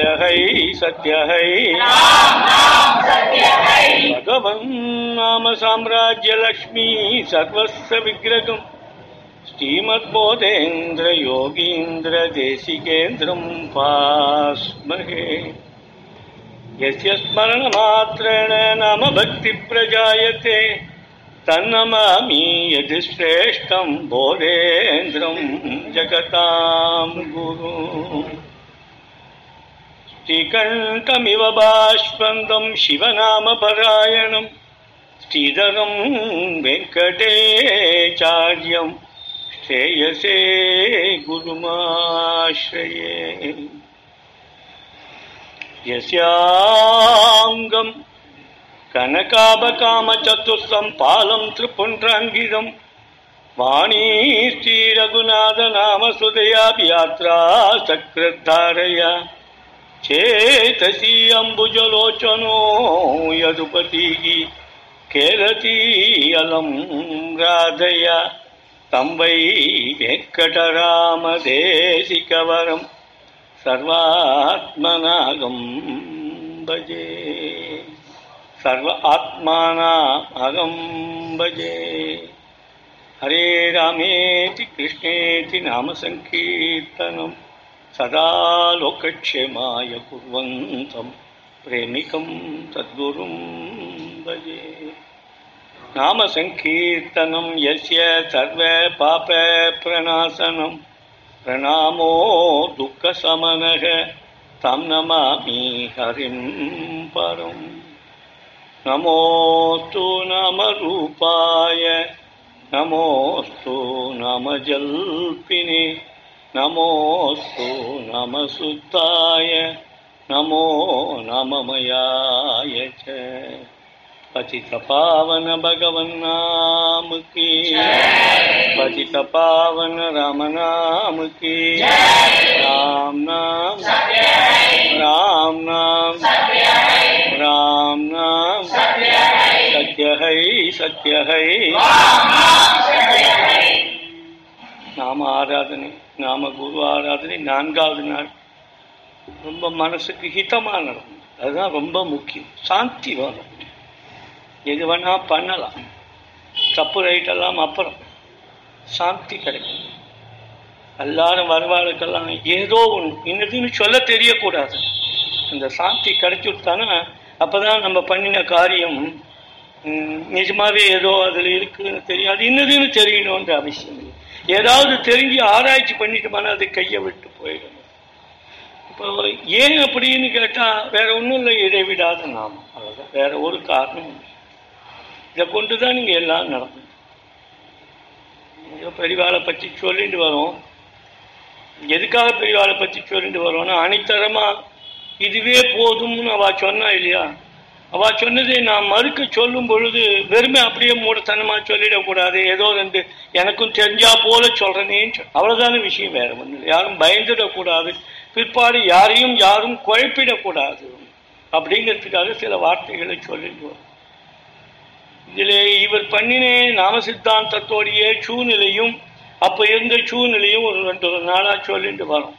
है सत्य है भगवन् नाम साम्राज्य लक्ष्मी सर्वस्य विग्रहम् श्रीमद्बोधेन्द्र योगीन्द्र देशिकेन्द्रम् पास्महे। यस्य स्मरणमात्रेण नाम भक्तिप्रजायते, तन्नमामि यदि श्रेष्ठम् बोधेन्द्रम् जगताम् गुरु। ஸ்ரீகண்டமிவ பாஷ்பந்தம் சிவநாமபராயணம். ஸ்ரீதரம் வெங்கடேச்சாரியம். ஸ்ரேயசே குருமாஸ்ரயே யஸ்யாங்கம். கனகாபகாமச்சதுஸ்தம் பாலம் திருப்புன்றாங்கிதம். வாணீ ஸ்ரீரகுநாத நாமசுதையாபியாத்ரா சக்கரத்தாரையா ಚೇತಸಿ ಅಂಬುಜಲೋಚನೋ ಯದುಪತಿ ಕೇರತಿ ಅಲಂ ರಾಧಯ ತಂಬೈ ವೆಂಕಟರಾಮದೇಶಿಕವರಂ ಸರ್ವಾತ್ಮನಾಗಂ ಭಜೆ ಸರ್ವ ಆತ್ಮಾನಾಮಗಂ ಭಜೆ ಹರೇ ರಾಮೇತಿ ಕೃಷ್ಣೇತಿ ನಾಮ सदा लोकक्षेमाय कुर्वन्तं प्रेमिकं तद्गुरुं भजे नामसङ्कीर्तनं यस्य सर्वपापप्रणाशनं प्रणामो दुःखशमनः तं नमामि हरिं परम् नमोऽस्तु नामरूपाय नमोऽस्तु नामजल्पिने नमोऽस्तु नमसुताय नमो नममयाय च। पतितपावन भगवन्नाम की पतित पावन राम नाम की राम नाम राम नाम राम नाम सत्य है सत्य है नाम आराधने। நாம குரு ஆராதனை நான்காவது நாள். ரொம்ப மனசுக்கு ஹிதமாக நடக்கும். அதுதான் ரொம்ப முக்கியம். சாந்தி வரும் எது வேணா பண்ணலாம். தப்பு ரைட் எல்லாம் அப்புறம். சாந்தி கிடைக்கும். எல்லாரும் வருவாளுக்கெல்லாம் ஏதோ ஒன்று இன்னதுன்னு சொல்ல தெரியக்கூடாது. அந்த சாந்தி கிடைச்சுட்டானா அப்பதான் நம்ம பண்ணின காரியம் நிஜமாகவே நிஜமாவே ஏதோ அதுல இருக்குன்னு தெரியாது. இன்னதுன்னு தெரியணுன்ற அவசியம் இல்லை. ஏதாவது தெரிஞ்சு ஆராய்ச்சி பண்ணிட்டோம்னா அது கையை விட்டு போயிடும். இப்போ ஏன் அப்படின்னு கேட்டால் வேற ஒன்றும் இல்லை இடைவிடாத நாம். அவ்வளோதான் வேற ஒரு காரணம் இல்லை. இதை கொண்டு தான் நீங்கள் எல்லாம் நடக்கும். பெரிவாளை பற்றி சொல்லிட்டு வரோம். எதுக்காக பெரியவாளை பற்றி சொல்லிட்டு வரோம்னா அனைத்தரமாக இதுவே போதும்னு அவ சொன்னா இல்லையா? அவ சொன்னதை நான் மறுக்க சொல்லும் பொழுது வெறுமை அப்படியே மூடத்தனமா சொல்லிடக்கூடாது. ஏதோ ரெண்டு எனக்கும் தெரிஞ்சா போல சொல்றேனேன்னு சொல். அவ்வளவுதான விஷயம் வேற ஒன்று யாரும் பயந்துடக்கூடாது. பிற்பாடு யாரையும் யாரும் குழப்பிடக்கூடாது அப்படிங்கிறதுக்காக சில வார்த்தைகளை சொல்லிடுவோம். இதில் இவர் பண்ணினே நாம சித்தாந்தத்தோடைய சூழ்நிலையும் அப்போ இருந்த சூழ்நிலையும் ஒரு ரெண்டு ஒரு நாளாக சொல்லிட்டு வரும்.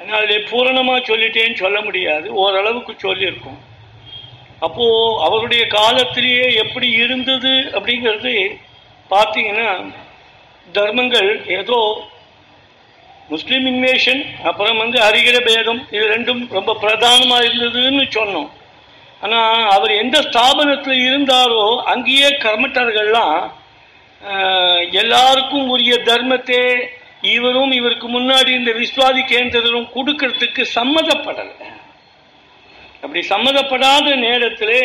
ஆனால் அதில் பூரணமாக சொல்லிட்டேன்னு சொல்ல முடியாது. ஓரளவுக்கு சொல்லியிருக்கோம். அப்போ அவருடைய காலத்திலேயே எப்படி இருந்தது அப்படிங்கிறது பார்த்தீங்கன்னா தர்மங்கள் ஏதோ முஸ்லீம் இன்வேஷன் அப்புறம் வந்து அறிகிற பேதம் இது ரெண்டும் ரொம்ப பிரதானமாக இருந்ததுன்னு சொன்னோம். ஆனால் அவர் எந்த ஸ்தாபனத்தில் இருந்தாரோ அங்கேயே கர்மட்டர்கள்லாம் எல்லாருக்கும் உரிய தர்மத்தை இவரும் இவருக்கு முன்னாடி இந்த விஸ்வாதி கேந்திரரும் கொடுக்கறதுக்கு சம்மதப்படலை. அப்படி சம்மதப்படாத நேரத்திலே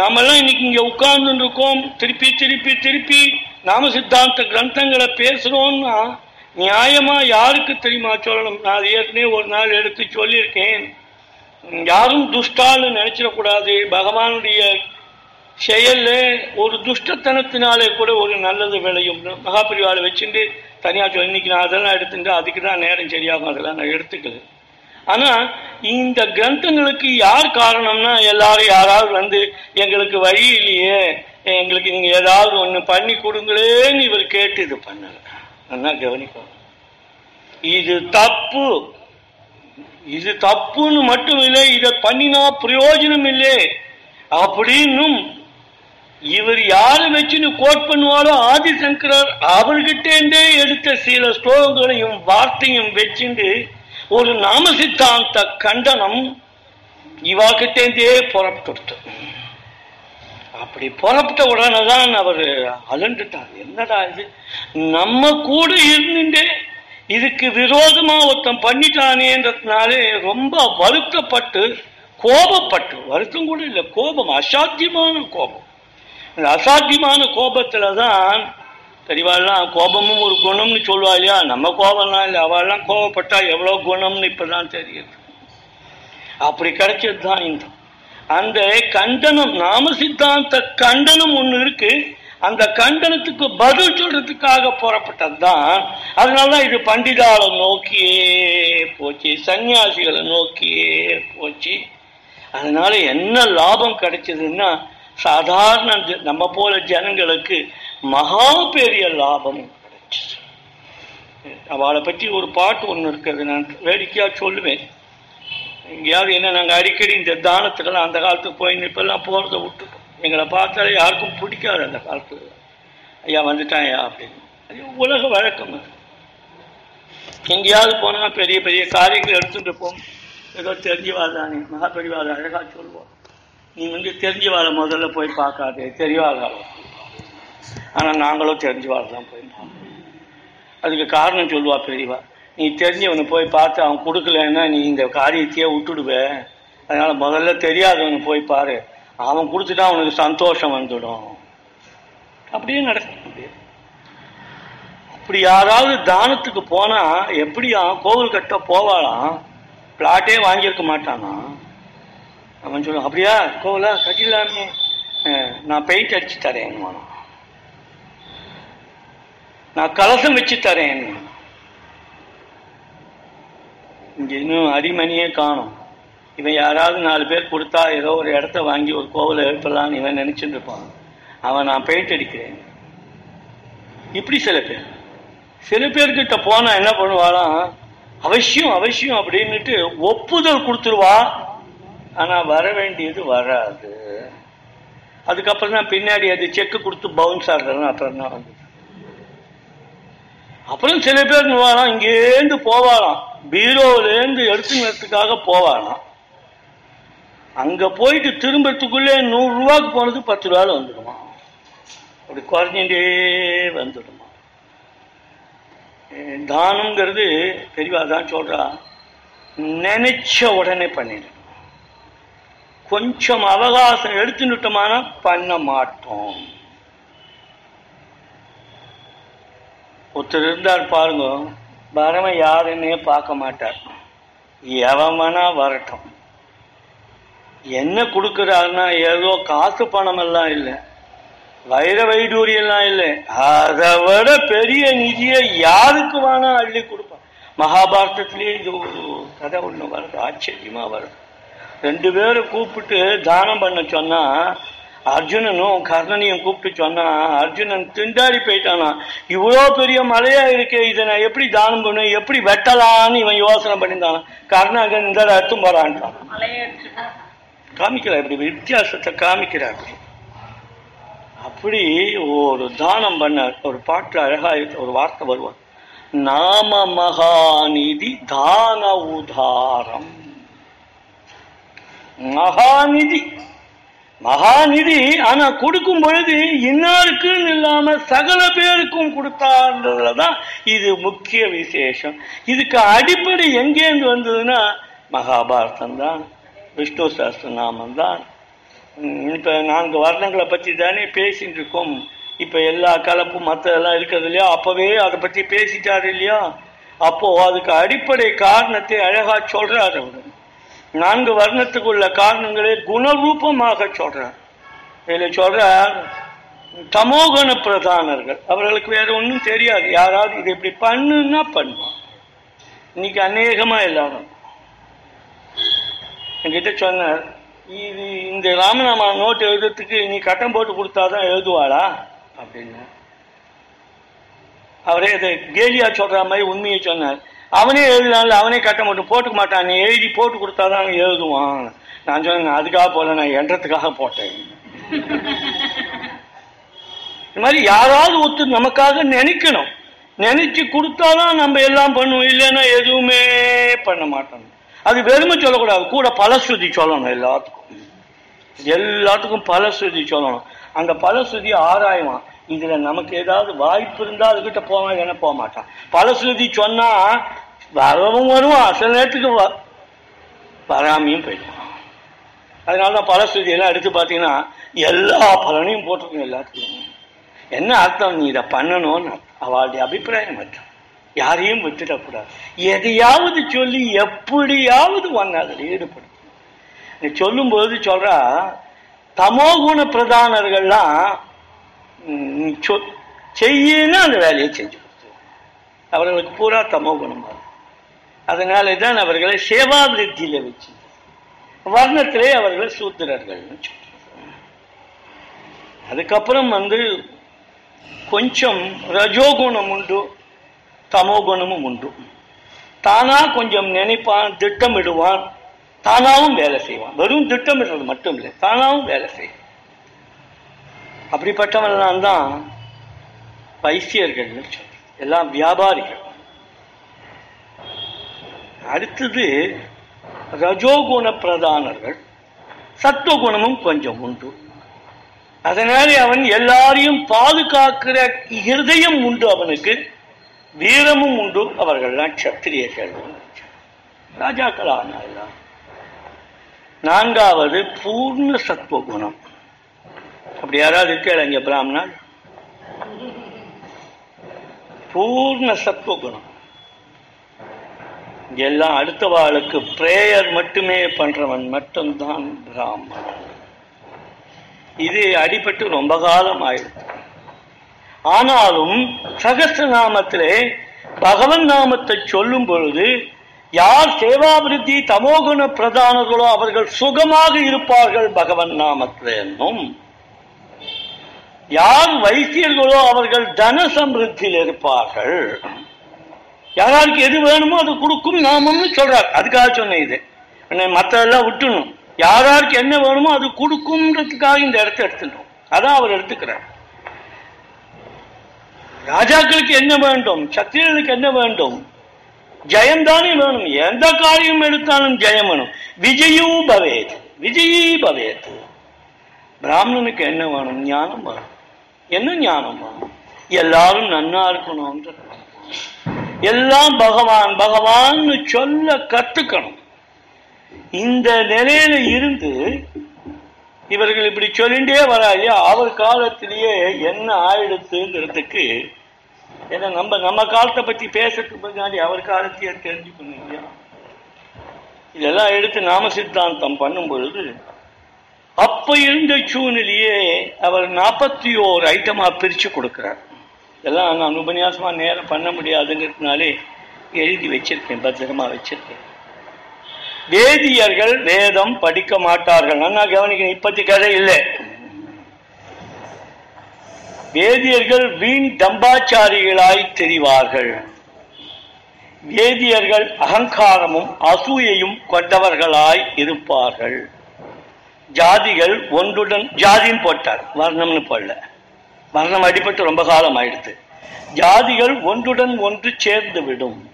நாமெல்லாம் இன்னைக்கு இங்க உட்கார்ந்து இருக்கோம் திருப்பி திருப்பி திருப்பி நாம சித்தாந்த கிரந்தங்களை பேசுறோம்னா நியாயமா யாருக்கு தெரியுமா சொல்லணும்? நான் அது ஏற்கனவே ஒரு நாள் எடுத்து சொல்லியிருக்கேன். யாரும் துஷ்டான்னு நினைச்சிடக்கூடாது. பகவானுடைய செயல்ல ஒரு துஷ்டத்தனத்தினாலே கூட ஒரு நல்லது விளையும். மகாபரிவாரை வச்சுட்டு தனியாக சொல்லி இன்னைக்கு நான் அதெல்லாம் எடுத்துட்டு அதுக்கு தான் நேரம் சரியாகும். அதெல்லாம் நான் எடுத்துக்கல. ஆனா இந்த கிரந்தங்களுக்கு யார் காரணம்னா எல்லாரும் யாராவது வந்து எங்களுக்கு வழி இல்லையே எங்களுக்கு நீங்க ஏதாவது ஒண்ணு பண்ணி கொடுங்களேன்னு இவர் கேட்டு இது பண்ணல. நல்லா கவனிக்கணும். இது தப்பு. இது தப்புன்னு மட்டும் இல்லை இதை பண்ணினா பிரயோஜனம் இல்லை. அப்படின்னும் இவர் யாரை வச்சுன்னு கோட் பண்ணுவாரோ ஆதிசங்கரர் அவர்கிட்டேந்தே எடுத்த சில ஸ்லோகங்களையும் வார்த்தையும் வச்சுட்டு ஒரு நாம சித்தாந்த கண்டனம் இவாக்கிட்டேந்தே புறப்பட்டு அப்படி புறப்பட்ட உடனே தான் அவர் அலண்டுட்டார். என்னடா இது? நம்ம கூட இருந்துட்டே இதுக்கு விரோதமா ஒருத்தன் பண்ணிட்டானேன்றதுனாலே ரொம்ப வருத்தப்பட்டு கோபப்பட்டு வருத்தம் கூட இல்லை கோபம் அசாத்தியமான கோபம். அசாத்தியமான கோபத்துல தான் பெரியவாள்லாம் கோபமும் ஒரு குணம்னு சொல்லுவா இல்லையா? நம்ம கோபம்லாம் இல்லை. அவள்லாம் கோபப்பட்டா எவ்வளோ குணம்னு இப்போதான் தெரியுது. அப்படி கிடைச்சது தான் இந்த அந்த கண்டனம் நாம சித்தாந்த கண்டனம் ஒன்று இருக்கு. அந்த கண்டனத்துக்கு பதில் சொல்றதுக்காக புறப்பட்டது தான் அதனாலதான் இது பண்டிதாவை நோக்கியே போச்சு சன்னியாசிகளை நோக்கியே போச்சு. அதனால என்ன லாபம் கிடைச்சதுன்னா சாதாரண நம்ம போல ஜனங்களுக்கு மகா பெரிய லாபம் கிடைச்சது. அவளை பற்றி ஒரு பாட்டு ஒன்று இருக்குது நான் வேடிக்கையாக சொல்லுவேன். எங்கேயாவது என்ன நாங்கள் அடிக்கடி இந்த தானத்துக்கெல்லாம் அந்த காலத்துக்கு போய் இப்பெல்லாம் போகிறத விட்டுட்டோம் எங்களை பார்த்தாலே யாருக்கும் பிடிக்காது அந்த காலத்துக்கு ஐயா வந்துட்டான் ஐயா அப்படின்னு. அது உலக வழக்கம் அது. எங்கேயாவது போனால் பெரிய பெரிய காரியங்கள் எடுத்துகிட்டு போம். ஏதோ தெரிஞ்சவாதானே மகா பெரியவாத அழகாக சொல்லுவோம் நீ வந்து தெரிஞ்சவாளை முதல்ல போய் பார்க்காதே தெரியவாத ஆனால் நாங்களும் தெரிஞ்சு தான் போயிருந்தோம் அதுக்கு காரணம் சொல்லுவா பெரியவா. நீ தெரிஞ்சவனை போய் பார்த்து அவன் கொடுக்கலன்னா நீ இந்த காரியத்தையே விட்டுடுவேன் அதனால முதல்ல தெரியாதவனை போய் பாரு. அவன் கொடுத்துட்டா அவனுக்கு சந்தோஷம் வந்துடும். அப்படியே நடக்கும். அப்படியே. அப்படி யாராவது தானத்துக்கு போனா எப்படியா கோவில் கட்ட போவாளாம்? பிளாட்டே வாங்கியிருக்க மாட்டானா? அவன் சொல்லுவான் அப்படியா கோவிலா? கட்டிடலாமே. நான் பெயிண்ட் அடிச்சு தரேன் நான் கலசம் வச்சு தரேன். இங்க இன்னும் அடிமணியே காணும். இவன் யாராவது நாலு பேர் கொடுத்தா ஏதோ ஒரு இடத்த வாங்கி ஒரு கோவிலை எழுப்பலாம்னு இவன் நினைச்சுட்டு இருப்பான். அவன் நான் பெயிண்ட் அடிக்கிறேன். இப்படி சில பேர். சில பேர்கிட்ட போனா என்ன பண்ணுவாளாம்? அவசியம் அவசியம் அப்படின்னுட்டு ஒப்புதல் கொடுத்துருவா. ஆனா வர வேண்டியது வராது. அதுக்கப்புறம் தான் பின்னாடி அது செக்கு கொடுத்து பவுன்ஸ் ஆடுறதுன்னு அப்புறம் தான் வந்து அப்புறம் சில பேர் வாழாம் இங்கேருந்து போவாளாம் பீரோவிலேருந்து எடுத்துங்கிறதுக்காக போவாளாம் அங்க போயிட்டு திரும்பறதுக்குள்ளே நூறு ரூபாய்க்கு போனது பத்து ரூபாயில வந்துடுமா? அப்படி குறைஞ்சிட்டே வந்துடுமா? அஹ் தானம்ங்கிறது பெரியவா தான் சொல்றா. நினைச்ச உடனே பண்ணிடணும் கொஞ்சம் அவகாசம் எடுத்துட்டோமானா பண்ண மாட்டோம். ஒருத்தர் இருந்தார் பாருங்க வரவன் யாருன்னே பார்க்க மாட்டார். எவமனா வரட்டும். என்ன கொடுக்குறாருன்னா ஏதோ காசு பணம் எல்லாம் இல்லை. வைர வைடூரியெல்லாம் இல்லை. அதை விட பெரிய நிதியை யாருக்கு வேணா அள்ளி கொடுப்பான் மகாபாரதத்திலேயே இது ஒரு கதை ஒன்று வருது ஆச்சரியமாக வருது. ரெண்டு பேரும் கூப்பிட்டு தானம் பண்ண சொன்னால் அர்ஜுனனும் கர்ணனையும் கூப்பிட்டு சொன்னா அர்ஜுனன் திண்டாடி போயிட்டானா? இவ்வளோ பெரிய மலையா இருக்கே இதை நான் எப்படி தானம் பண்ண? எப்படி வெட்டலான்னு இவன் யோசனை பண்ணியிருந்தானா. கர்ணாகன் இந்த அர்த்தம் போறான்ட்டான் காமிக்கிறார் இப்படி வித்தியாசத்தை காமிக்கிறார் அப்படி. அப்படி ஒரு தானம் பண்ணார். ஒரு பாட்டு அழகா ஒரு வார்த்தை வருவார் நாம மகாநிதி தான உதாரம். மகாநிதி. மகாநிதி ஆனா கொடுக்கும் பொழுது இன்னாருக்குன்னு இல்லாம சகல பேருக்கும் கொடுத்தான்றதுலதான் இது முக்கிய விசேஷம். இதுக்கு அடிப்படை எங்கேருந்து வந்ததுன்னா மகாபாரதம் தான் விஷ்ணு சஹஸ்ரநாமம் தான் இப்ப நான்கு வர்ணங்களை பத்தி தானே பேசிட்டு இருக்கோம். இப்ப எல்லா கலப்பும் மற்றதெல்லாம் இருக்கிறது இல்லையா? அப்பவே அதை பத்தி பேசிட்டாரு இல்லையா? அப்போ அதுக்கு அடிப்படை காரணத்தை அழகா சொல்றாரு அவரு. நான்கு வர்ணத்துக்கு உள்ள காரணங்களே குணரூபமாக சொல்றார். இதில் சொல்றார் தமோகண பிரதானர்கள். அவர்களுக்கு வேற ஒன்றும் தெரியாது. யாராவது இது இப்படி பண்ணுன்னா பண்ணுவான் இன்னைக்கு அநேகமா எல்லாரும். என்கிட்ட சொன்னார் இது இந்த ராமநாமா நோட்டு எழுதுறதுக்கு நீ கட்டம் போட்டு கொடுத்தாதான் எழுதுவாளா? அப்படின்னு. அவரே இதை கேலியா சொல்ற மாதிரி உண்மையை சொன்னார். அவனே எழுதினால அவனே கட்ட மட்டும் போட்டுக்க மாட்டான். நீ எழுதி போட்டு கொடுத்தாதான் அவன் எழுதுவான். நான் சொன்னேன் அதுக்காக போல நான் எண்ணத்துக்காக போட்டேன். இந்த மாதிரி யாராவது ஒத்து நமக்காக நினைக்கணும். நினைச்சு கொடுத்தாதான் நம்ம எல்லாம் பண்ணுவோம். இல்லைன்னா எதுவுமே பண்ண மாட்டோம். அது வெறுமை சொல்லக்கூடாது. கூட பலஸ்ருதி சொல்லணும் எல்லாத்துக்கும். எல்லாத்துக்கும் பலஸ்ருதி சொல்லணும். அந்த பலஸ்ருதி ஆராயுவான். இதுல நமக்கு ஏதாவது வாய்ப்பு இருந்தா அதுகிட்ட போவான் இல்லைன்னா போக மாட்டான். பலஸ்ருதி சொன்னா வரவும் வருவான். சில நேரத்துக்கு வ- வராமையும் போயிடுவான். அதனாலதான் தான் எல்லாம் எடுத்து பார்த்தீங்கன்னா எல்லா பலனையும் போட்டிருக்கோம் எல்லாத்துக்கும் என்ன அர்த்தம்? நீ இதை பண்ணணும்னு அவளுடைய அபிப்பிராயம் அர்த்தம் யாரையும் விட்டுடக்கூடாது. எதையாவது சொல்லி எப்படியாவது ஒன்று அதில் ஈடுபடும் நீ சொல்லும்போது சொல்கிறா தமோகுண பிரதானர்கள்லாம் ம், சொல் செய்யினா அந்த வேலையை செஞ்சு கொடுத்துருவோம் அவர்களுக்கு பூரா தமோகுணமாக அதனால தான் அவர்களை சேவாபிருத்தியில வச்சு வர்ணத்திலே அவர்கள் சூத்திரர்கள்னு அதுக்கப்புறம் வந்து கொஞ்சம் ரஜோகுணம் உண்டு தமோகுணமும் உண்டு. தானா கொஞ்சம் நினைப்பான் திட்டமிடுவான் தானாவும் வேலை செய்வான். வெறும் திட்டமிடுறது மட்டும் இல்லை தானாவும் வேலை செய்வான். அப்படிப்பட்டவன் தான் வைசியர்கள் எல்லாம் வியாபாரிகள். அடுத்தது ரஜோகுண பிரதானர்கள் சத்துவகுணமும் கொஞ்சம் உண்டு. அதனாலே அவன் எல்லாரையும் பாதுகாக்கிற இருதயம் உண்டு அவனுக்கு வீரமும் உண்டு. அவர்கள்லாம் சத்திரியர்கள் ராஜாக்களான ஆனாலாம் நான்காவது பூர்ண சத்துவகுணம். அப்படி யாராவது இருக்கா பிராமணா பூர்ண சத்துவகுணம். எல்லாம் அடுத்தவாளுக்கு பிரேயர் மட்டுமே பண்றவன் மட்டும்தான் பிராமணன். இது அடிபட்டு ரொம்ப காலம் ஆயிடுச்சு. ஆனாலும் சகஸ்ரநாமத்திலே பகவன் நாமத்தை சொல்லும் பொழுது யார் சேவாபிருத்தி தமோகுண பிரதானர்களோ அவர்கள் சுகமாக இருப்பார்கள் பகவன் நாமத்திலும் என்னும். யார் வைத்தியர்களோ அவர்கள் தன சமிருத்தியில் இருப்பார்கள். யாராருக்கு எது வேணுமோ அது கொடுக்கும் நாமம்னு சொல்றார். அதுக்காக சொன்னேன் இது. மற்றதெல்லாம் விட்டுணும். யாராருக்கு என்ன வேணுமோ அது கொடுக்கும்ன்றதுக்காக இந்த இடத்த எடுத்துட்டோம். அதான் அவர் எடுத்துக்கிறார். ராஜாக்களுக்கு என்ன வேண்டும்? சத்திரியர்களுக்கு என்ன வேண்டும்? ஜெயம் தானே வேணும். எந்த காரியம் எடுத்தாலும் ஜெயம் வேணும். விஜயூ பவேத். விஜயீ பவேத். பிராமணனுக்கு என்ன வேணும்? ஞானம் வேணும். என்ன ஞானம் வேணும்? எல்லாரும் நன்னா இருக்கணும்ன்ற எல்லாம் பகவான் பகவான்னு சொல்ல கத்துக்கணும். இந்த நிலையில இருந்து இவர்கள் இப்படி சொல்லிண்டே வராயா அவர் காலத்திலேயே என்ன ஆயிடுத்துங்கிறதுக்கு ஏன்னா நம்ம நம்ம காலத்தை பத்தி பேசுறதுக்கு முன்னாடி அவர் காலத்தையே தெரிஞ்சுக்கணும் இல்லையா? இதெல்லாம் எடுத்து நாம சித்தாந்தம் பண்ணும் பொழுது அப்ப இருந்த சூழ்நிலையே அவர் நாற்பத்தி ஓர் ஐட்டமா பிரிச்சு கொடுக்கிறார். இதெல்லாம் நான் உபன்யாசமாக நேரம் பண்ண முடியாதுங்கிறதுனாலே எழுதி வச்சிருக்கேன் பத்திரமா வச்சிருக்கேன். வேதியர்கள் வேதம் படிக்க மாட்டார்கள். நான் கவனிக்கணும் இப்பத்தி கதை இல்லை. வேதியர்கள் வீண் தம்பாச்சாரிகளாய் தெரிவார்கள். வேதியர்கள் அகங்காரமும் அசூயையும் கொண்டவர்களாய் இருப்பார்கள். ஜாதிகள் ஒன்றுடன் ஜாதின்னு போட்டார். வர்ணம்னு போடல. மரணம் அடிபட்டு ரொம்ப காலம் ஆயிடுத்து ஜாதிகள் ஒன்றுடன் ஒன்று சேர்ந்து விடும்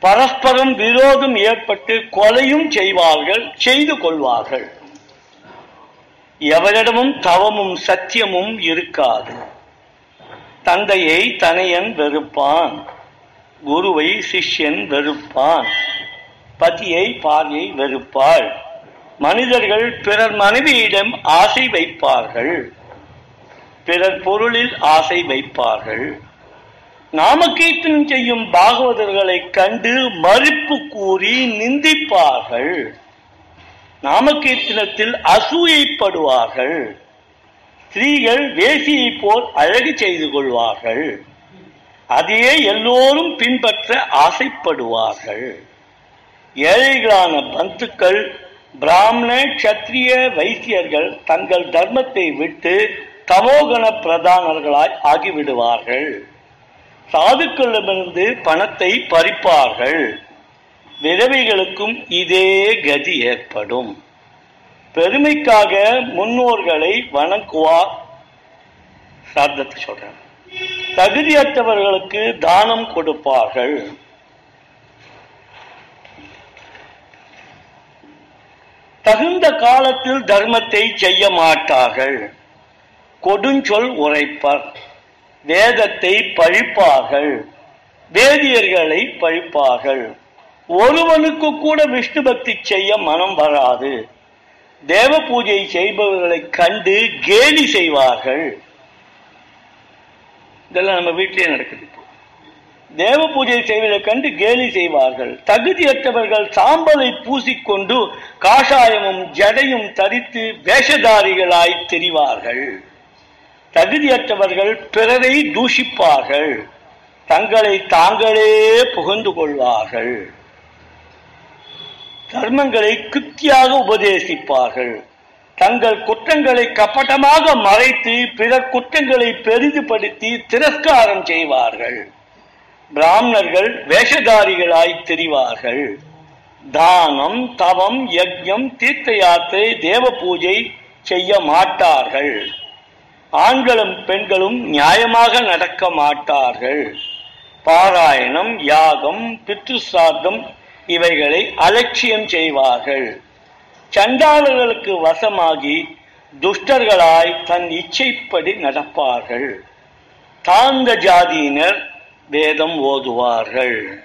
பரஸ்பரம் விரோதம் ஏற்பட்டு கொலையும் செய்வார்கள் செய்து கொள்வார்கள். எவரிடமும் தவமும் சத்தியமும் இருக்காது. தந்தையை தனையன் வெறுப்பான் குருவை சிஷ்யன் வெறுப்பான் பதியை பாரியை வெறுப்பாள். மனிதர்கள் பிறர் மனைவியிடம் ஆசை வைப்பார்கள். பிறர் பொருளில் ஆசை வைப்பார்கள். நாமகீர்த்தனம் செய்யும் பாகவதர்களை கண்டு மறுப்பு கூறி நிந்திப்பார்கள். நாமகீர்த்தனத்தில் அசூயைப்படுவார்கள். ஸ்திரீகள் வேசியை போல் அழகு செய்து கொள்வார்கள். அதையே எல்லோரும் பின்பற்ற ஆசைப்படுவார்கள். ஏழைகளான பந்துக்கள் பிராமண கத்திரிய வைசியர்கள் தங்கள் தர்மத்தை விட்டு தமோகண பிரதானர்களாய் ஆகிவிடுவார்கள். சாதுக்களிடமிருந்து பணத்தை பறிப்பார்கள். விதவைகளுக்கும் இதே கதி ஏற்படும். பெருமைக்காக முன்னோர்களை வணங்குவார். சார்ந்தத்தை சொல்றேன் தகுதியற்றவர்களுக்கு தானம் கொடுப்பார்கள். தகுந்த காலத்தில் தர்மத்தை செய்ய மாட்டார்கள். கொடுஞ்சொல் உரைப்பர். வேதத்தை பழிப்பார்கள். வேதியர்களை பழிப்பார்கள். ஒருவனுக்கு கூட விஷ்ணு பக்தி செய்ய மனம் வராது. தேவ பூஜை செய்பவர்களை கண்டு கேலி செய்வார்கள். இதெல்லாம் நம்ம வீட்டிலே நடக்குது தேவ பூஜை செய்வதை கண்டு கேலி செய்வார்கள். தகுதியற்றவர்கள் சாம்பலை பூசிக்கொண்டு காஷாயமும் ஜடையும் தரித்து வேஷதாரிகளாய் தெரிவார்கள். தகுதியற்றவர்கள் பிறரை தூஷிப்பார்கள். தங்களை தாங்களே புகழ்ந்து கொள்வார்கள். தர்மங்களை கிருத்தியாக உபதேசிப்பார்கள். தங்கள் குற்றங்களை கப்பட்டமாக மறைத்து பிறர் குற்றங்களை பெரிதுபடுத்தி திரஸ்காரம் செய்வார்கள். பிராமணர்கள் வேஷதாரிகளாய் தெரிவார்கள். தானம் தவம் யஜ்யம் தீர்த்த யாத்திரை தேவ பூஜை செய்ய மாட்டார்கள். ஆண்களும் பெண்களும் நியாயமாக நடக்க மாட்டார்கள். பாராயணம் யாகம் பித்ருசார்த்தம் இவைகளை அலட்சியம் செய்வார்கள். சண்டாளர்களுக்கு வசமாகி துஷ்டர்களாய் தன் இச்சைப்படி நடப்பார்கள். தாழ்ந்த ஜாதியினர் வேதம் ஓதுவார்கள்.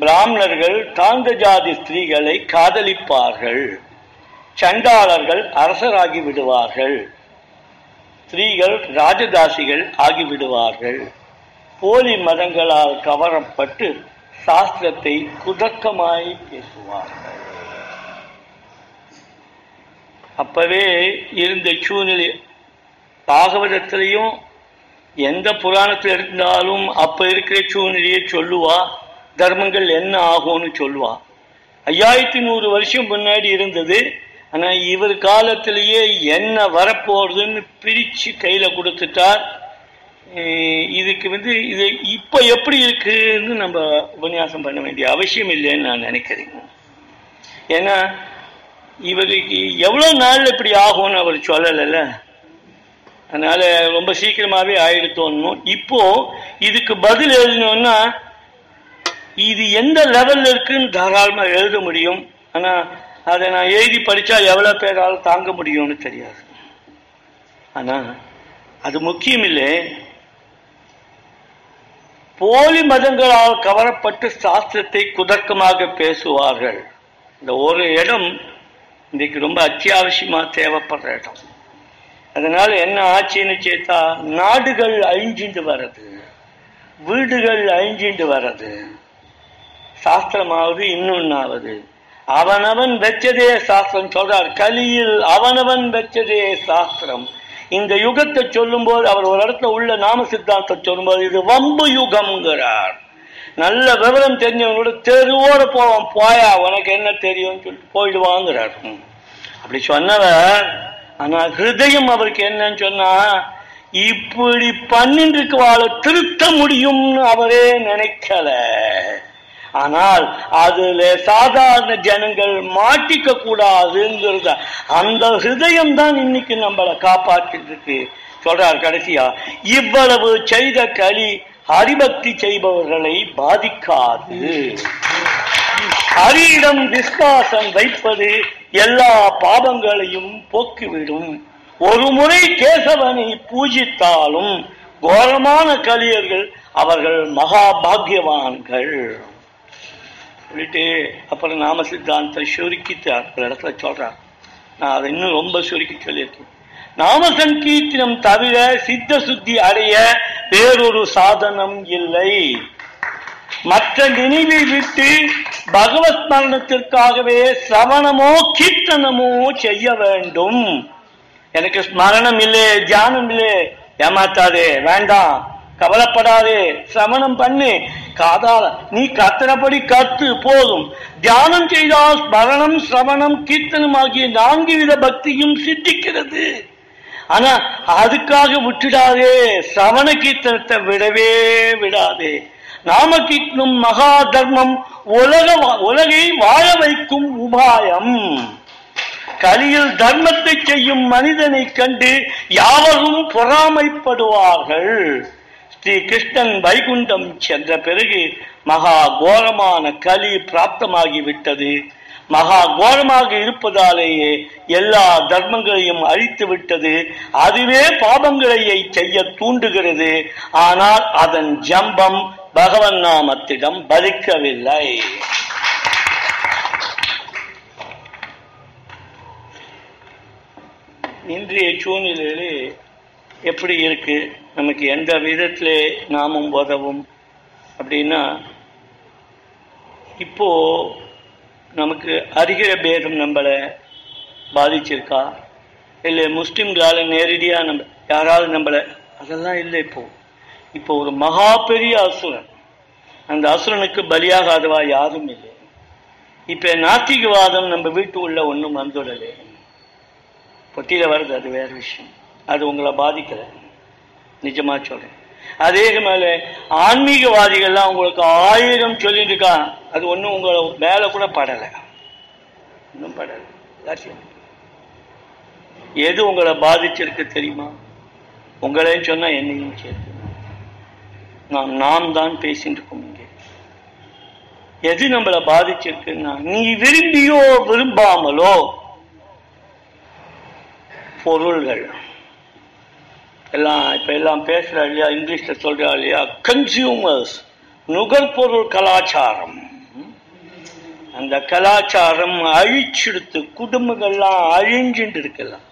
பிராமணர்கள் தாழ்ந்த ஜாதி ஸ்திரீகளை காதலிப்பார்கள். சண்டாளர்கள் அரசராகி விடுவார்கள். ஸ்திரீகள் ராஜதாசிகள் ஆகிவிடுவார்கள். போலி மதங்களால் கவரப்பட்டு சாஸ்திரத்தை குதக்கமாய் பேசுவார்கள். அப்பவே இருந்த சூழ்நிலை பாகவதத்திலையும் எந்த புராணத்தில் இருந்தாலும் அப்ப இருக்கிற சூழ்நிலையை சொல்லுவா தர்மங்கள் என்ன ஆகும்னு சொல்லுவா. ஐயாயிரத்தி நூறு வருஷம் முன்னாடி இருந்தது ஆனா இவர் காலத்திலேயே என்ன வரப்போறதுன்னு பிரிச்சு கையில கொடுத்துட்டார். இதுக்கு வந்து இது இப்ப எப்படி இருக்குன்னு நம்ம உபன்யாசம் பண்ண வேண்டிய அவசியம் இல்லைன்னு நான் நினைக்கிறேன். ஏன்னா இவருக்கு எவ்வளவு நாள் இப்படி ஆகும்னு அவர் சொல்லலைல்ல. அதனால ரொம்ப சீக்கிரமாவே ஆயிடுத்தோணும் இப்போ இதுக்கு பதில் எழுதணும்னா இது எந்த லெவல்ல இருக்குன்னு தாராளமா எழுத முடியும். ஆனா அதை நான் எழுதி படித்தா எவ்வளோ பேரால் தாங்க முடியும்னு தெரியாது. ஆனால் அது முக்கியம் இல்லை போலி மதங்களால் கவரப்பட்டு சாஸ்திரத்தை குதர்க்கமாக பேசுவார்கள். இந்த ஒரு இடம் இன்றைக்கு ரொம்ப அத்தியாவசியமாக தேவைப்படுற இடம். அதனால் என்ன ஆச்சுன்னு சேர்த்தா நாடுகள் அழிஞ்சிண்டு வர்றது வீடுகள் அழிஞ்சிண்டு வர்றது சாஸ்திரமாவது இன்னொன்னாவது அவனவன் வெச்சதே சாஸ்திரம் சொல்றார் கலியில் அவனவன் வெச்சதே சாஸ்திரம். இந்த யுகத்தை சொல்லும்போது அவர் ஒரு இடத்துல உள்ள நாம சித்தாந்தம் சொல்லும்போது இது வம்பு யுகம்ங்கிறார். நல்ல விவரம் தெரிஞ்சவங்களோட தெருவோட போவான் போயா உனக்கு என்ன தெரியும்னு சொல்லிட்டு போயிடுவாங்கிறார். அப்படி சொன்னவர் ஆனா ஹிருதயம் அவருக்கு என்னன்னு சொன்னா இப்படி பண்ணிட்டு இருக்கவாளை திருத்த முடியும்னு அவரே நினைக்கல. ஆனால் அதுல சாதாரண ஜனங்கள் மாட்டிக்க கூடாதுங்கிறத அந்த ஹிருதயம் தான் இன்னைக்கு நம்மளை காப்பாற்றிட்டு இருக்கு சொல்றார் கடைசியா இவ்வளவு செய்த களி ஹரிபக்தி செய்பவர்களை பாதிக்காது. ஹரியிடம் விஸ்வாசம் வைப்பது எல்லா பாவங்களையும் போக்கிவிடும். ஒரு முறை கேசவனை பூஜித்தாலும் கோரமான கலியர்கள் அவர்கள் மகாபாகியவான்கள். சொல்லிட்டு அப்புறம் நாம சித்தாந்த சுருக்கித்தார் ஒரு இடத்துல சொல்றான் நான் அதை இன்னும் ரொம்ப சுருக்கி சொல்லியிருக்கேன். நாம சங்கீர்த்தனம் தவிர சித்த சுத்தி அடைய வேறொரு சாதனம் இல்லை. மற்ற நினைவை விட்டு பகவத் மரணத்திற்காகவே சிரவணமோ கீர்த்தனமோ செய்ய வேண்டும். எனக்கு ஸ்மரணம் இல்லை தியானம் இல்லை. ஏமாத்தாதே வேண்டாம். கவலைப்படாதே சிரவணம் பண்ணு. காதால நீ கத்தனபடி கத்து போதும். தியானம் செய்தால் ஸ்மரணம் சிரவணம் கீர்த்தனம் ஆகிய நான்கு வித பக்தியும் சித்திக்கிறது. ஆனா அதுக்காக விட்டுடாதே சவண கீர்த்தனத்தை விடவே விடாதே. நாம கீர்த்தனம் மகா தர்மம் உலக உலகை வாழ வைக்கும் உபாயம். கலியில் தர்மத்தை செய்யும் மனிதனை கண்டு யாவரும் பொறாமைப்படுவார்கள். ஸ்ரீ கிருஷ்ணன் வைகுண்டம் சென்ற பிறகு மகா கோரமான கலி பிராப்தமாகிவிட்டது. மகா கோரமாக இருப்பதாலேயே எல்லா தர்மங்களையும் அழித்து விட்டது அதுவே பாபங்களையை செய்ய தூண்டுகிறது. ஆனால் அதன் ஜம்பம் பகவன் நாமத்திடம் பலிக்கவில்லை இன்றைய சூழ்நிலையில் எப்படி இருக்கு? நமக்கு எந்த விதத்திலே நாமும் உதவும் அப்படின்னா இப்போ நமக்கு அறிகிற பேதம் நம்மளை பாதிச்சிருக்கா? இல்லை முஸ்லீம்களால் நேரடியாக நம்ம யாராவது நம்மளை அதெல்லாம் இல்லை இப்போ. இப்போ ஒரு மகா பெரிய அசுரன். அந்த அசுரனுக்கு பலியாகாதவா யாரும் இல்லை. இப்போ நாத்திகவாதம் நம்ம வீட்டு உள்ள ஒன்றும் வந்துடலை. பொட்டியில் வருது அது வேறு விஷயம். அது உங்களை பாதிக்கலை. நிஜமா சொல்றேன். அதே மேல ஆன்மீகவாதிகள்லாம் உங்களுக்கு ஆயிரம் சொல்லிட்டு இருக்கா அது ஒன்றும் உங்களை மேல கூட படலை. ஒன்றும் படலை. எல்லாத்தையும் எது உங்களை பாதிச்சிருக்கு தெரியுமா? உங்களையும் சொன்னா என்னையும் சேர்த்து. நாம் நாம் தான் பேசிட்டு இருக்கோம் இங்கே. எது நம்மளை பாதிச்சிருக்குன்னா நீ விரும்பியோ விரும்பாமலோ பொருள்கள். எல்லாம் இப்போ எல்லாம் பேசுகிறா இல்லையா இங்கிலீஷில் சொல்கிறா இல்லையா? கன்சியூமர்ஸ் நுகர்பொருள் கலாச்சாரம். அந்த கலாச்சாரம் அழிச்செடுத்து குடும்பங்கள்லாம் அழிஞ்சுட்டு இருக்கலாம்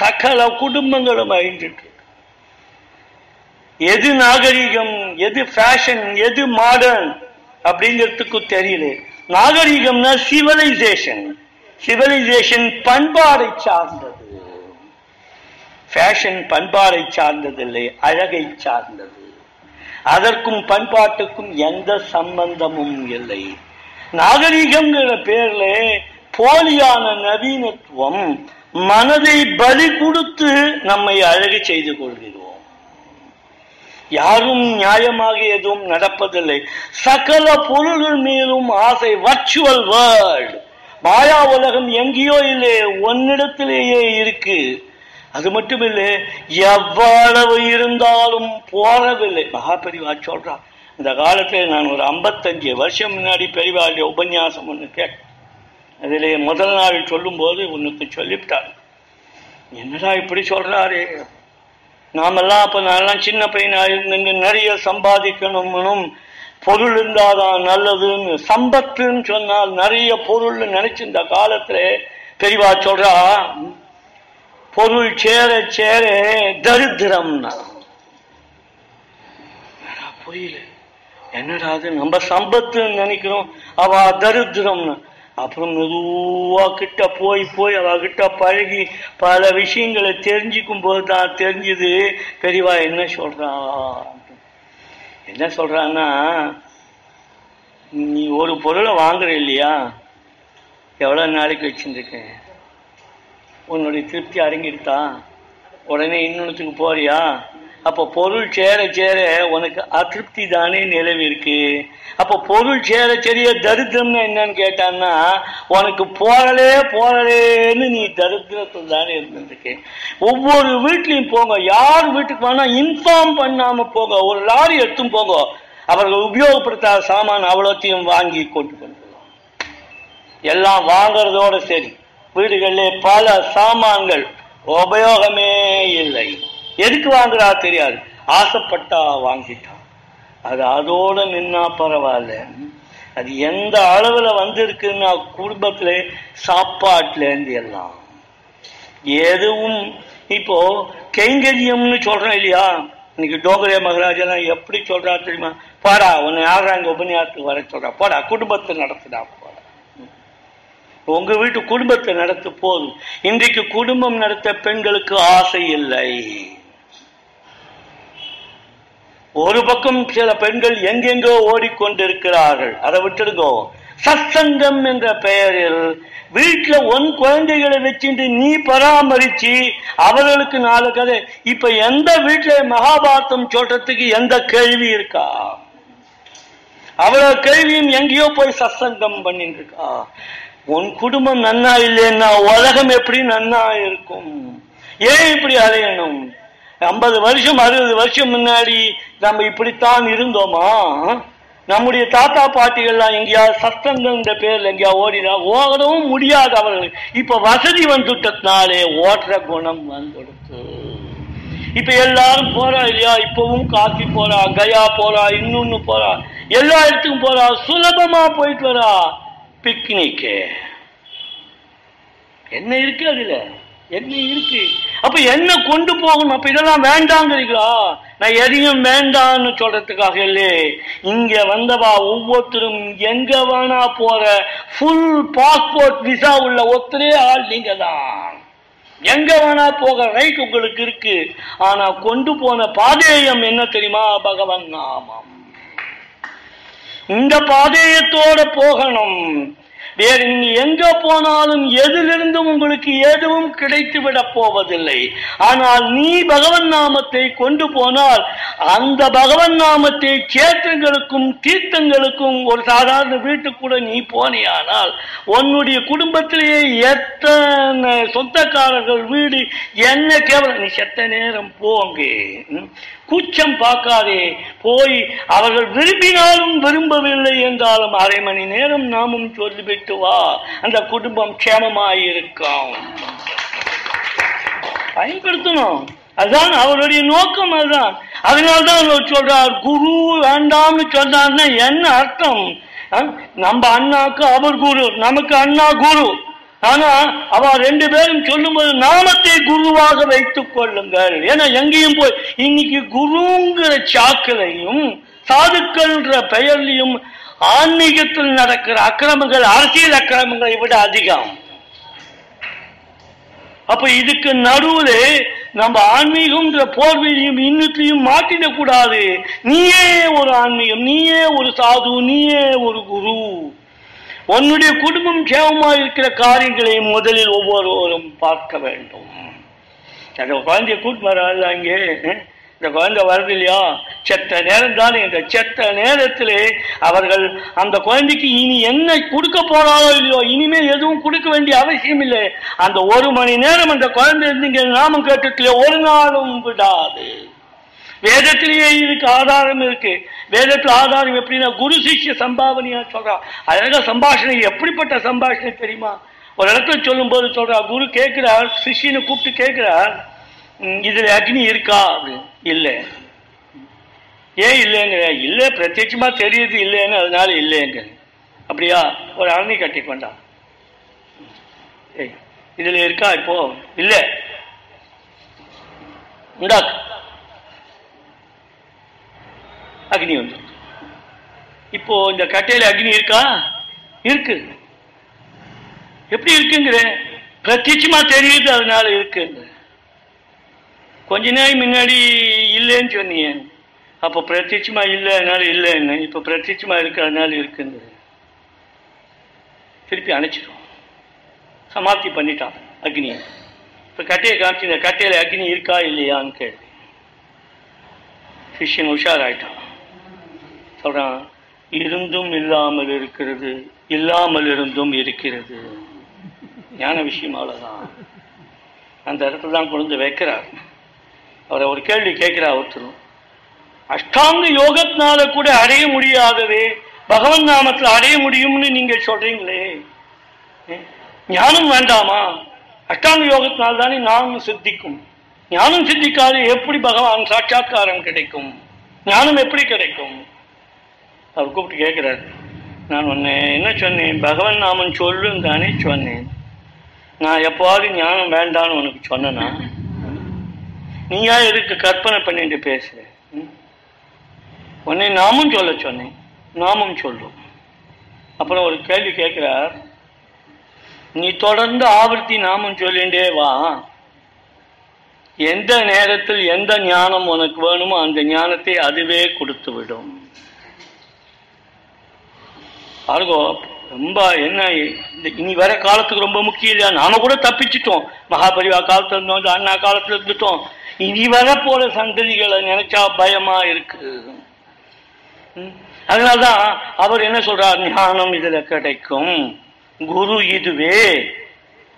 சகல குடும்பங்களும் அழிஞ்சுட்டு எது நாகரிகம் எது ஃபேஷன் எது மாடர்ன் அப்படிங்கிறதுக்கு தெரியல. நாகரிகம்னா சிவலைசேஷன் சிவலைசேஷன் பண்பாடை சார்ந்தது. ஃபேஷன் பண்பாடை சார்ந்ததில்லை அழகை சார்ந்தது. அதற்கும் பண்பாட்டுக்கும் எந்த சம்பந்தமும் இல்லை. நாகரிகங்கிற பேர்ல போலியான நவீனத்துவம் மனதை பலி கொடுத்து நம்மை அழகு செய்து கொள்கிறோம். யாரும் நியாயமாக எதுவும் நடப்பதில்லை. சகல பொருள்கள் மேலும் ஆசை வர்ச்சுவல் வேர்ல்ட் மாயா உலகம் எங்கேயோ இல்லை ஒன்னிடத்திலேயே இருக்கு. அது மட்டும் இல்லை எவ்வளவு இருந்தாலும் போறதில்லை மகாபெரிவா சொல்றா இந்த காலத்தில் நான் ஒரு ஐம்பத்தஞ்சு வருஷம் முன்னாடி பெரியவாளுடைய உபன்யாசம் ஒன்று கேட்டேன். அதிலே முதல் நாள் சொல்லும்போது உனக்கு சொல்லிவிட்டார். என்னடா இப்படி சொல்கிறாரு நாமெல்லாம் அப்போ நான்லாம் சின்ன பையனாக இருந்து நிறைய சம்பாதிக்கணும்னும் பொருள் இருந்தாதான் நல்லதுன்னு சம்பத்துன்னு சொன்னால் நிறைய பொருள்ன்னு நினச்சி இந்த காலத்தில் பெரியவா சொல்கிறா பொருள் சேர சேர தரித்திரம்னா. புரியல? என்னடா அது நம்ம சம்பத்துன்னு நினைக்கிறோம். அவ தரித்திரம்னு. அப்புறம் மெதுவா கிட்ட போய் போய் அவகிட்ட பழகி பல விஷயங்களை தெரிஞ்சுக்கும் போது தான் தெரிஞ்சுது. பெரியவா என்ன சொல்றா? என்ன சொல்றான்னா நீ ஒரு பொருளை வாங்குற இல்லையா? எவ்வளவு நாளைக்கு வச்சுருக்கேன் உன்னுடைய திருப்தி அடங்கிடுதா உடனே இன்னொன்றுத்துக்கு போறியா? அப்போ பொருள் சேர சேர உனக்கு அதிருப்தி தானே நிலவிருக்கு அப்போ பொருள் சேர சரிய தரித்திரம்னு என்னன்னு கேட்டான்னா உனக்கு போகலே போகலேன்னு நீ தரித்திரத்தில் தானே இருந்திருக்கு ஒவ்வொரு வீட்லையும் போங்க. யார் வீட்டுக்கு வேணா இன்ஃபார்ம் பண்ணாமல் போங்க. ஒரு லாரி எடுத்தும் போங்க. அவர்கள் உபயோகப்படுத்தாத சாமான் அவ்வளோத்தையும் வாங்கி கொண்டு கொண்டு எல்லாம் வாங்குறதோட சரி. வீடுகளிலே பல சாமான்கள் உபயோகமே இல்லை. எதுக்கு வாங்குறா தெரியாது. ஆசைப்பட்டா வாங்கிட்டான். அது அதோட நின்னா பரவாயில்ல. அது எந்த அளவில் வந்திருக்குன்னா குடும்பத்தில் சாப்பாட்டிலேருந்து எல்லாம். எதுவும் இப்போ கைங்கரியம்னு சொல்கிறோம் இல்லையா? இன்னைக்கு டோங்கரே மகாராஜெல்லாம் எப்படி சொல்கிறா தெரியுமா? போடா உன்னை அங்கே உபன்யாசத்துக்கு வர சொல்கிறா போடா குடும்பத்தை நடத்துடா உங்க வீட்டு குடும்பத்தை நடத்து போதும். இன்றைக்கு குடும்பம் நடத்த பெண்களுக்கு ஆசை இல்லை. ஒரு பக்கம் சில பெண்கள் எங்கெங்கோ ஓடிக்கொண்டிருக்கிறார்கள். அதை விட்டுடுங்கோ. சத்சங்கம் என்ற பெயரில் வீட்டுல உன் குழந்தைகளை வச்சுட்டு நீ பராமரிச்சு அவர்களுக்கு நாலு கதை. இப்ப எந்த வீட்டுல மகாபாரதம் சொல்றதுக்கு எந்த கேள்வி இருக்கா? அவ்வளவு கேள்வியும் எங்கேயோ போய் சத்சங்கம் பண்ணிட்டு இருக்கா? உன் குடும்பம் நன்னா இல்லைன்னா உலகம் எப்படி நன்னா இருக்கும்? ஏன் இப்படி அலையணும்? ஐம்பது வருஷம் அறுபது வருஷம் முன்னாடி நம்ம இப்படித்தான் இருந்தோமா? நம்முடைய தாத்தா பாட்டிகள்லாம் எங்கேயாவது சஸ்தங்கிற பேர்ல எங்கேயா ஓடினா ஓடவும் முடியாது அவர்கள். இப்ப வசதி வந்துட்டதுனாலே ஓட்டுற குணம் வந்துடுத்து. இப்ப எல்லாரும் போறா இல்லையா? இப்பவும் காசி போறா கயா போறா இன்னொன்னு போறா எல்லா இடத்துக்கும் போறா சுலபமா போயிட்டு வரா. பிக்னிக்கு என்ன இருக்கு அதுல? என்ன இருக்கு? அப்ப என்ன கொண்டு போகணும்? அப்ப இதெல்லாம் வேண்டாங்கிறீங்களா? நான் எதையும் வேண்டாம்னு சொல்றதுக்காக இல்லையே இங்க வந்தவா ஒவ்வொருத்தரும் எங்க வேணா போற ஃபுல் பாஸ்போர்ட் விசா உள்ள ஒத்தரே ஆள் நீங்க தான் எங்க வேணா போக ரைட் உங்களுக்கு இருக்கு. ஆனா கொண்டு போன பாதேயம் என்ன தெரியுமா? பகவன் நாமம். இந்த பாதேயத்தோட போகணும். வேறு நீங்க எங்க போனாலும் எதிலிருந்தும் உங்களுக்கு எதுவும் கிடைத்து விட போவதில்லை. ஆனால் நீ பகவன் நாமத்தை கொண்டு போனால் அந்த பகவன் நாமத்தை கேத்திரங்களுக்கும் தீர்த்தங்களுக்கும் ஒரு சாதாரண வீட்டுக்கு கூட நீ போனியானால் உன்னுடைய குடும்பத்திலேயே எத்தனை சொந்தக்காரர்கள் வீடு என்ன கேவலம்? நீ செத்த நேரம் போங்க. கூச்சம் பார்க்காதே. போய் அவர்கள் விரும்பினாலும் விரும்பவில்லை என்றாலும் அரை மணி நேரம் நாமும் சொல்லிவிட்டு வா. அந்த குடும்பம் க்ஷேமமாயிருக்கும். பயன்படுத்தணும். அதுதான் அவருடைய நோக்கம் அதுதான். அதனால்தான் அவர் சொல்றார் குரு வேண்டாம்னு சொன்னார்னா என்ன அர்த்தம்? நம்ம அண்ணாக்கு அவர் குரு நமக்கு அண்ணா குரு. ஆனா அவ ரெண்டு பேரும் சொல்லும்போது நாமத்தை குருவாக வைத்துக் கொள்ளுங்கள். ஏன்னா எங்கேயும் போய் இன்னைக்கு குருங்கிற சாக்கலையும் சாதுக்கள்ன்ற பெயர்லையும் ஆன்மீகத்தில் நடக்கிற அக்கிரமங்கள் அரசியல் அக்கிரமங்களை விட அதிகம். அப்ப இதுக்கு நடுவுல நம்ம ஆன்மீகம்ன்ற போர்வையும் இன்னத்தையும் மாட்டிட கூடாது நீயே ஒரு ஆன்மீகம் நீயே ஒரு சாது நீயே ஒரு குரு. உன்னுடைய குடும்பம் கேவமாக இருக்கிற காரியங்களை முதலில் ஒவ்வொருவரும் பார்க்க வேண்டும். அந்த குழந்தைய கூட்டு வராது அங்கே இந்த குழந்தை வருது இல்லையா? செத்த நேரம் தானே. இந்த செத்த நேரத்திலே அவர்கள் அந்த குழந்தைக்கு இனி என்ன கொடுக்க போறாரோ இல்லையோ இனிமேல் எதுவும் கொடுக்க வேண்டிய அவசியம் இல்லை. அந்த ஒரு மணி நேரம் அந்த குழந்தை இருந்தீங்க நாமம் கேட்டுக்கல ஒரு நாளும் விடாது. வேதத்திலேயே இதுக்கு ஆதாரம் இருக்கு. வேதத்துல ஆதாரம் எப்படின்னா குரு சிஷ்ய சம்பாவனையா சொல்றா. அழகா சம்பாஷணை எப்படிப்பட்ட சம்பாஷணை தெரியுமா? ஒரு இடத்துல சொல்லும் போது சொல்றா குரு கேட்கிறார் சிஷியனை கூப்பிட்டு கேட்கிறார் இதுல அக்னி இருக்கா? அப்படின்னு. இல்லை. ஏன் இல்லைங்கிற? இல்லை பிரத்யட்சமா தெரியுது இல்லைன்னு அதனால இல்லைங்க. அப்படியா? ஒரு அரணி கட்டி கொண்டா. ஏய் இதுல இருக்கா இப்போ? இல்லை. உண்டாக்கு அக்னி வந்து. இப்போ இந்த கட்டையில அக்னி இருக்கா? இருக்கு. எப்படி இருக்குங்கிற? பிரத்யட்சமா தெரியுது அதனால இருக்கு கொஞ்ச நேரம் முன்னாடி இல்லைன்னு சொன்னீங்க. அப்போ பிரத்யட்சமா இல்லை அதனால இல்லைன்னு இப்போ பிரத்யட்சமா இருக்கு அதனால திருப்பி அணைச்சிடும் சமாப்தி பண்ணிட்டான் அக்னியை இப்போ கட்டையை காமிச்சு இந்த கட்டையில அக்னி இருக்கா இல்லையான்னு கேள்வி. சிஷ்யன் உஷாராயிட்டான். சொல்றான் இருந்தும் இல்லாமல் இருக்கிறது இல்லாமல் இருந்தும் இருக்கிறது. ஞான விஷயம் தான் அந்த இடத்துல தான் கொண்டு வந்து வைக்கிறார். அவரை ஒரு கேள்வி கேட்கிறார் ஒருத்தரும் அஷ்டாங்க யோகத்தினால கூட அடைய முடியாதவே பகவன் நாமத்தில் அடைய முடியும்னு நீங்கள் சொல்றீங்களே. ஞானம் வேண்டாமா? அஷ்டாங்க யோகத்தினால் தானே நானும் சித்திக்கும். ஞானம் சித்திக்காது எப்படி பகவான் சாட்சாத்காரம் கிடைக்கும்? ஞானம் எப்படி கிடைக்கும்? அவர் கூப்பிட்டு கேட்குறார். நான் உன்னை என்ன சொன்னேன்? பகவன் நாமன் சொல்லுன்னு தானே சொன்னேன். நான் எப்போவாவது ஞானம் வேண்டான்னு உனக்கு சொன்னேனா? நீயா எதுக்கு கற்பனை பண்ணிட்டு பேசுற? ம்? உன்னை நாமும் சொல்ல சொன்னேன். நாமும் சொல்லும் அப்புறம் ஒரு கேள்வி கேட்குறார். நீ தொடர்ந்து ஆவர்த்தி நாமும் சொல்லிண்டே வா. எந்த நேரத்தில் எந்த ஞானம் உனக்கு வேணுமோ அந்த ஞானத்தை அதுவே கொடுத்து விடும் பாருங்கோ ரொம்ப என்ன இந்த இனி வர காலத்துக்கு ரொம்ப முக்கியம் இல்லையா? நாம கூட தப்பிச்சிட்டோம். மகாபரிவா காலத்துல இருந்தோம் அண்ணா காலத்துல இருந்துட்டோம். இனி வர போற சந்ததிகளை நினைச்சா பயமா இருக்கு. ம். அதனாலதான் அவர் என்ன சொல்றார்? ஞானம் இதுல கிடைக்கும். குரு இதுவே.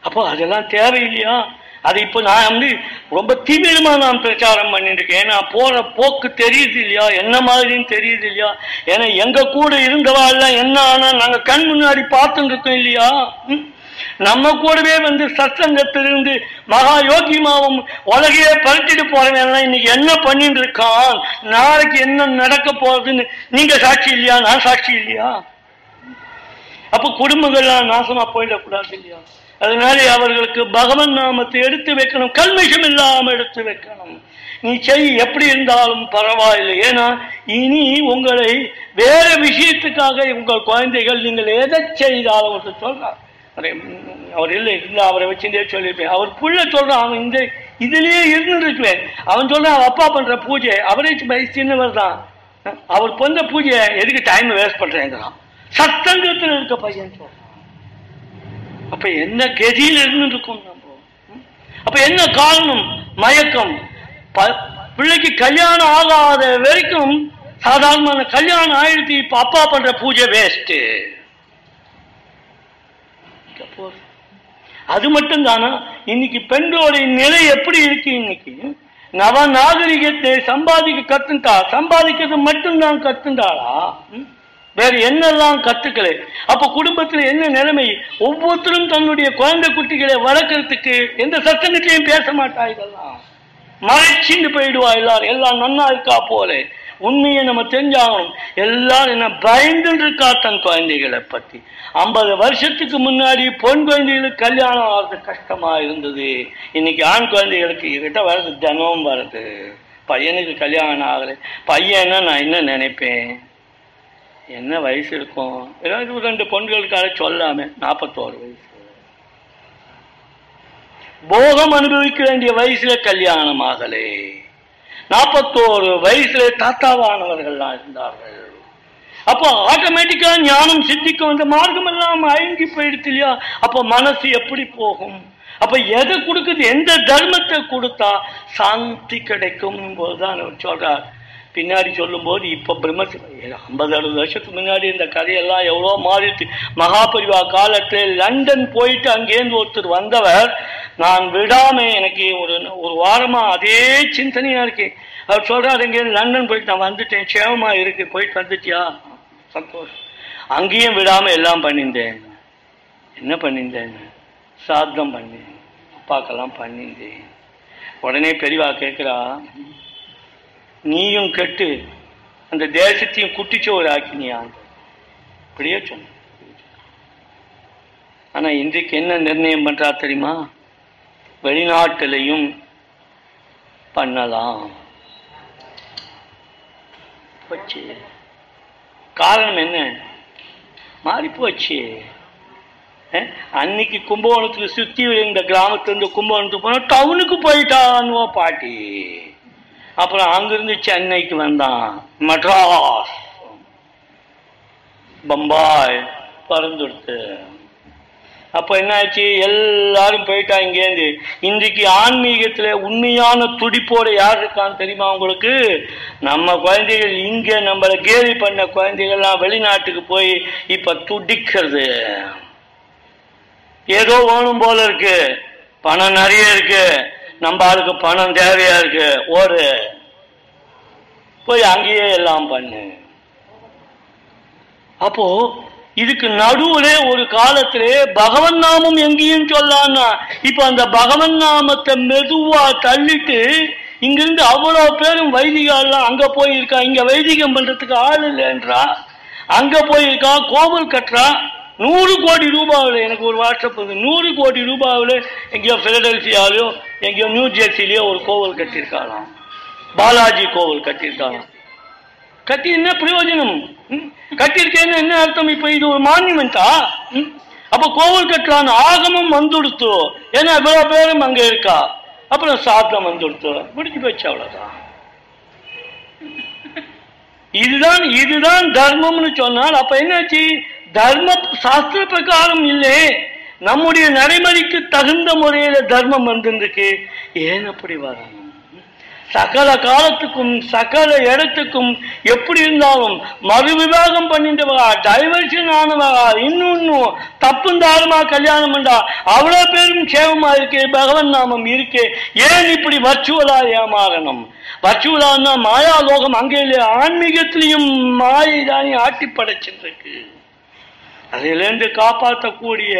அப்போ அதெல்லாம் தேவையில்லையா? அது இப்போ நான் வந்து ரொம்ப தீவிரமாக நான் பிரச்சாரம் பண்ணிட்டு இருக்கேன் ஏன்னா போகிற போக்கு தெரியுது இல்லையா? என்ன மாதிரின்னு தெரியுது இல்லையா? ஏன்னா எங்கள் கூட இருந்தவா எல்லாம் என்ன ஆனால் நாங்கள் கண் முன்னாடி பார்த்துட்டு இருக்கோம் இல்லையா? ம்? நம்ம கூடவே வந்து சத்சங்கத்திலிருந்து மகா யோகிமாவும் உலகையே பறிச்சுட்டு போறவன் இன்னைக்கு என்ன பண்ணிட்டு இருக்கான்? நாளைக்கு என்ன நடக்க போகுதுன்னு நீங்க சாட்சி இல்லையா? நான் சாட்சி இல்லையா? அப்ப குடும்பங்கள்லாம் நாசமா போயிடக்கூடாது இல்லையா? அதனால அவர்களுக்கு பகவன் நாமத்தை எடுத்து வைக்கணும். கல்மிஷம் இல்லாமல் எடுத்து வைக்கணும். நீ செய் எப்படி இருந்தாலும் பரவாயில்லை. ஏன்னா இனி உங்களை வேற விஷயத்துக்காக உங்கள் குழந்தைகள் நீங்கள் எதை செய்தாலும் ஒருத்தர் சொல்றார் அவர் இல்லை இல்லை அவரை வச்சுட்டே சொல்லியிருப்பேன். அவர் புள்ள சொல்றான் அவன் இந்த இதுலயே இருந்துருக்குவேன். அவன் சொல்றான் அவன் அப்பா பண்ற பூஜை அவரே சின்னவர் தான். அவர் பொந்த பூஜையை எதுக்கு டைம் வேஸ்ட் பண்றேங்கிறான். சத்தங்கத்தில் இருக்க பையன் சொல்றான். அப்ப என்ன கதியில் இருந்து இருக்கும் நம்ம அப்ப என்ன காரணம்? மயக்கம். ப- பிள்ளைக்கு கல்யாணம் ஆகாத வரைக்கும் சாதாரணமான கல்யாணம் ஆயிடுச்சு இப்ப அப்பா பண்ற பூஜை வேஸ்ட் அது மட்டும் தானா இன்னைக்கு பெண்களுடைய நிலை எப்படி இருக்கு இன்னைக்கு? நவ நாகரிகத்தை சம்பாதிக்க கத்துட்டா சம்பாதிக்கிறது மட்டும்தான் கத்துண்டாளா? ம்? வேற என்னெல்லாம் கத்துக்கல? அப்ப குடும்பத்துல என்ன நிலைமை? ஒவ்வொருத்தரும் தன்னுடைய குழந்தை குட்டிகளை வளர்க்கறதுக்கு எந்த சத்தங்கத்திலையும் பேச மாட்டா இதெல்லாம். மறைச்சின்னு போயிடுவா எல்லாரும். எல்லாம் நன்னா இருக்கா போல. உண்மையை நம்ம தெரிஞ்சாகணும். எல்லாரும் என்ன பயந்துட்டு இருக்கா தன் குழந்தைகளை பற்றி ஐம்பது வருஷத்துக்கு முன்னாடி பொன் குழந்தைகளுக்கு கல்யாணம் ஆகிறது கஷ்டமாக இருந்தது. இன்னைக்கு ஆண் குழந்தைகளுக்கு கிட்ட வர்றது தினமும் வருது பையனுக்கு கல்யாணம் ஆகலை. பையன்னா நான் என்ன நினைப்பேன்? என்ன வயசு இருக்கும்? ஏதாவது ரெண்டு பொண்களுக்காக சொல்லாமே நாற்பத்தோரு வயசு. போகம் அனுபவிக்க வேண்டிய வயசுல கல்யாணம் ஆகலே. நாற்பத்தோரு வயசுல தாத்தாவானவர்கள்லாம் இருந்தார்கள். அப்போ ஆட்டோமேட்டிக்கா ஞானம் சித்திக்கும் அந்த மார்க்கம் எல்லாம் அயங்கி போயிடுச்சு இல்லையா? அப்போ மனசு எப்படி போகும்? அப்ப எதை கொடுக்குது? எந்த தர்மத்தை கொடுத்தா சாந்தி கிடைக்கும் போதுதான் அவர் சொல்றார். பின்னாடி சொல்லும்போது இப்போ பிரம்ம ஐம்பது அறுபது வருஷத்துக்கு முன்னாடி இந்த கதையெல்லாம் எவ்வளோ மாறிடுச்சு. மகாபரிவா காலத்தில் லண்டன் போயிட்டு அங்கேருந்து ஒருத்தர் வந்தவர் நான் விடாம எனக்கு ஒரு ஒரு வாரமாக அதே சிந்தனையாக இருக்கேன். அவர் சொல்கிறார் இங்கேருந்து லண்டன் போயிட்டு நான் வந்துட்டேன். சேவமாக இருக்கு. போயிட்டு வந்துட்டியா? சந்தோஷம் அங்கேயும் விடாமல் எல்லாம் பண்ணியிருந்தேன். என்ன பண்ணியிருந்தேன்? சாத்தம் பண்ணேன். அப்பாக்கெல்லாம் பண்ணியிருந்தேன். உடனே பெரியவா கேட்குறா நீயும் கெட்டு அந்த தேசத்தையும் குட்டிச்சோறு ஆக்கினியா இப்படியே சொன்ன ஆனா இன்றைக்கு என்ன நிர்ணயம் பண்றா தெரியுமா? வெளிநாட்டிலையும் பண்ணலாம். போச்சு. காரணம் என்ன? மாறி போச்சு. அன்னைக்கு கும்பகோணத்துக்கு சுத்தி இருந்த கிராமத்துல இருந்து கும்பகோணத்துக்கு போனா டவுனுக்கு போயிட்டான்னு பாட்டி. அப்புறம் அங்கிருந்து சென்னைக்கு வந்தான். மெட்ராஸ். பம்பாய் பறந்துடுத்து அப்ப என்னாச்சு? எல்லாரும் போயிட்டா இங்கேருந்து. இன்றைக்கு ஆன்மீகத்துல உண்மையான துடிப்போட யார் இருக்கான்னு தெரியுமா உங்களுக்கு? நம்ம குழந்தைகள் இங்க நம்மளை கேலி பண்ண குழந்தைகள்லாம் வெளிநாட்டுக்கு போய் இப்ப துடிக்கிறது. ஏதோ வேணும் போல இருக்கு. பணம் நிறைய இருக்கு. நம்ம ஆளுக்கு பணம் தேவையா இருக்கு? ஒரு போய் அங்கேயே எல்லாம் பண்ணு. அப்போ இதுக்கு நடுவுல ஒரு காலத்திலே பகவன் நாமம் எங்கேயும் சொல்லான்னா இப்ப அந்த பகவன் நாமத்தை மெதுவா தள்ளிட்டு இங்கிருந்து அவ்வளவு பேரும் வைதிகாலாம் அங்க போயிருக்கா இங்க வைதிகம் பண்றதுக்கு ஆள் இல்லைன்றா அங்க போயிருக்கா கோவில் கட்டுறா நூறு கோடி ரூபாவில் எனக்கு ஒரு வாட்ஸ்அப் வந்து நூறு கோடி ரூபாவில் எங்கேயோ பிலடெல்பியாலையோ எங்கேயோ நியூ ஜெர்சிலேயோ ஒரு கோவில் கட்டியிருக்காளாம். பாலாஜி கோவில் கட்டியிருக்காங்க. கட்டி என்ன பிரயோஜனம். ம்? கட்டியிருக்கேன்னு என்ன அர்த்தம்? இப்ப இது ஒரு மான்யூமெண்டா ம்? அப்ப கோவில் கட்டலான்னு ஆகமும் வந்துடுத்து? ஏன்னா இவ்வளவு பேரும் அங்க இருக்கா? அப்புறம் சாத்தம் வந்துடுத்து? முடிச்சு போச்சு அவ்வளவுதான். இதுதான் இதுதான் தர்மம்னு சொன்னால் அப்ப என்னாச்சு? தர்ம சாஸ்திர பிரகாரம் இல்லை. நம்முடைய நடைமுறைக்கு தகுந்த முறையில தர்மம் வந்துருக்கு ஏன் அப்படி வரணும் சகல காலத்துக்கும் சகல இடத்துக்கும் எப்படி இருந்தாலும் மறு விவாகம் பண்ணிட்டவா டைவர்ஷன் ஆனவா இன்னும் தப்பும் தாருமா கல்யாணம் பண்ணா அவ்வளவு பேரும் சேவமா இருக்கு பகவன் நாமம் இருக்கு. ஏன் இப்படி வர்ச்சுவலா ஏமாறணும்? வர்ச்சுவலான்னா மாயா லோகம் அங்கே இல்லையா ஆன்மீகத்திலையும் மாயை தானே ஆட்டி படைச்சிருக்கு அதிலிருந்து காப்பாற்றக்கூடிய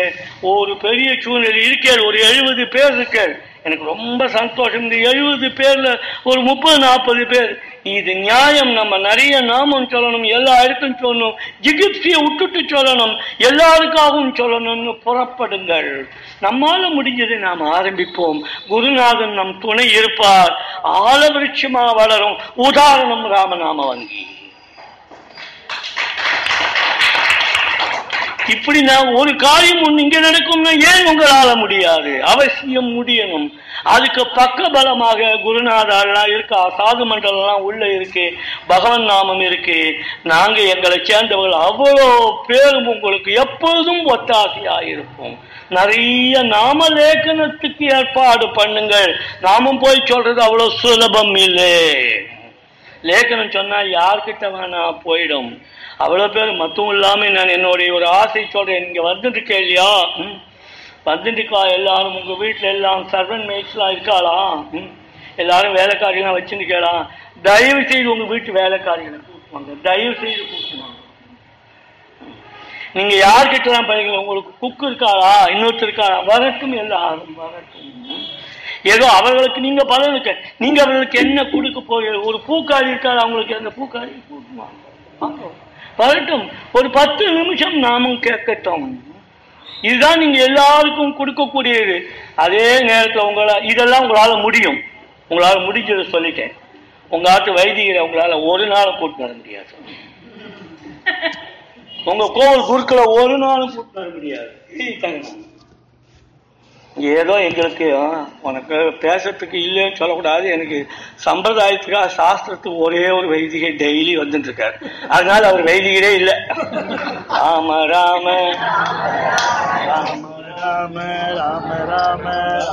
ஒரு பெரிய சூழ்நிலை இருக்கேள் ஒரு எழுபது பேர் இருக்கேள் எனக்கு ரொம்ப சந்தோஷம். இந்த எழுபது பேர்ல ஒரு முப்பது நாற்பது பேர். இது நியாயம். நம்ம நிறைய நாமம் சொல்லணும் எல்லா இடத்தும் சொல்லணும் ஜிகிப்சியை விட்டுட்டு சொல்லணும் எல்லாருக்காகவும் சொல்லணும்னு புறப்படுங்கள். நம்மால முடிஞ்சதை நாம் ஆரம்பிப்போம். குருநாதன் நம் துணை இருப்பார். ஆலவிருட்சமா வளரும். உதாரணம் ராமநாம வங்கி இப்படி நான் ஒரு காரியம் ஒன்று இங்க நடக்கும்னா ஏன் உங்களால முடியாது? அவசியம் முடியணும். அதுக்கு பக்க பலமாக குருநாதாலாம் இருக்கா? சாது மண்டலம்லாம் உள்ள இருக்கு பகவன் நாமம் இருக்கு. நாங்க எங்களை சேர்ந்தவர்கள் அவ்வளோ பேரும் உங்களுக்கு எப்பொழுதும் ஒத்தாசையா இருப்போம். நிறைய நாம லேக்கணத்துக்கு ஏற்பாடு பண்ணுங்கள். நாமும் போய் சொல்றது அவ்வளவு சுலபம் இல்லை. லேக்கணம் சொன்னா யார்கிட்ட வேணா போயிடும். அவ்வளோ பேர் மத்தும் இல்லாமல் நான் என்னுடைய ஒரு ஆசை சொல்கிறேன் இங்கே வந்துட்டு இல்லையா? ம். வந்துட்டுக்கா எல்லாரும்? உங்கள் வீட்டில் எல்லாம் சர்வன் மேட்ஸ்லாம் இருக்காளா? ம். எல்லாரும் வச்சுன்னு வச்சுருக்கேடா தயவு செய்து உங்கள் வீட்டு வேலைக்காரிகளை கூட்டுவாங்க தயவு செய்து கூட்டுவாங்க நீங்கள் யார்கிட்ட தான் படிக்கல உங்களுக்கு குக்கு இருக்காளா? இன்னொருத்தர் இருக்காளா? வரட்டும் எல்லாரும் வரட்டும். ஏதோ அவர்களுக்கு நீங்க பலனுக்கு நீங்க அவர்களுக்கு என்ன கொடுக்க போகிற ஒரு பூக்காரி இருக்காது அவங்களுக்கு அந்த பூக்காரி? கூட்டுவாங்க வரட்டும் ஒரு பத்து நிமிஷம் நாமும் கேட்கட்டும். இதுதான் நீங்க எல்லாருக்கும் கொடுக்கக்கூடியது. அதே நேரத்தில் உங்களை இதெல்லாம் உங்களால முடியும். உங்களால முடிஞ்சதை சொல்லிட்டேன். உங்க ஆட்டு வைத்தியரை உங்களால ஒரு நாள் கூட்டு வர முடியாது. உங்க கோவில் குருக்களை ஒரு நாளும் கூட்டு வர முடியாது. ஏதோ எங்களுக்கு உனக்கு பேசுறதுக்கு இல்லைன்னு சொல்லக்கூடாது. எனக்கு சம்பிரதாயத்துக்காக சாஸ்திரத்துக்கு ஒரே ஒரு வைதிகை டெய்லி வந்துட்டு இருக்காரு அதனால அவர் வைதிகரே இல்லை. ராம ராம. ராம ராம ராம ராம.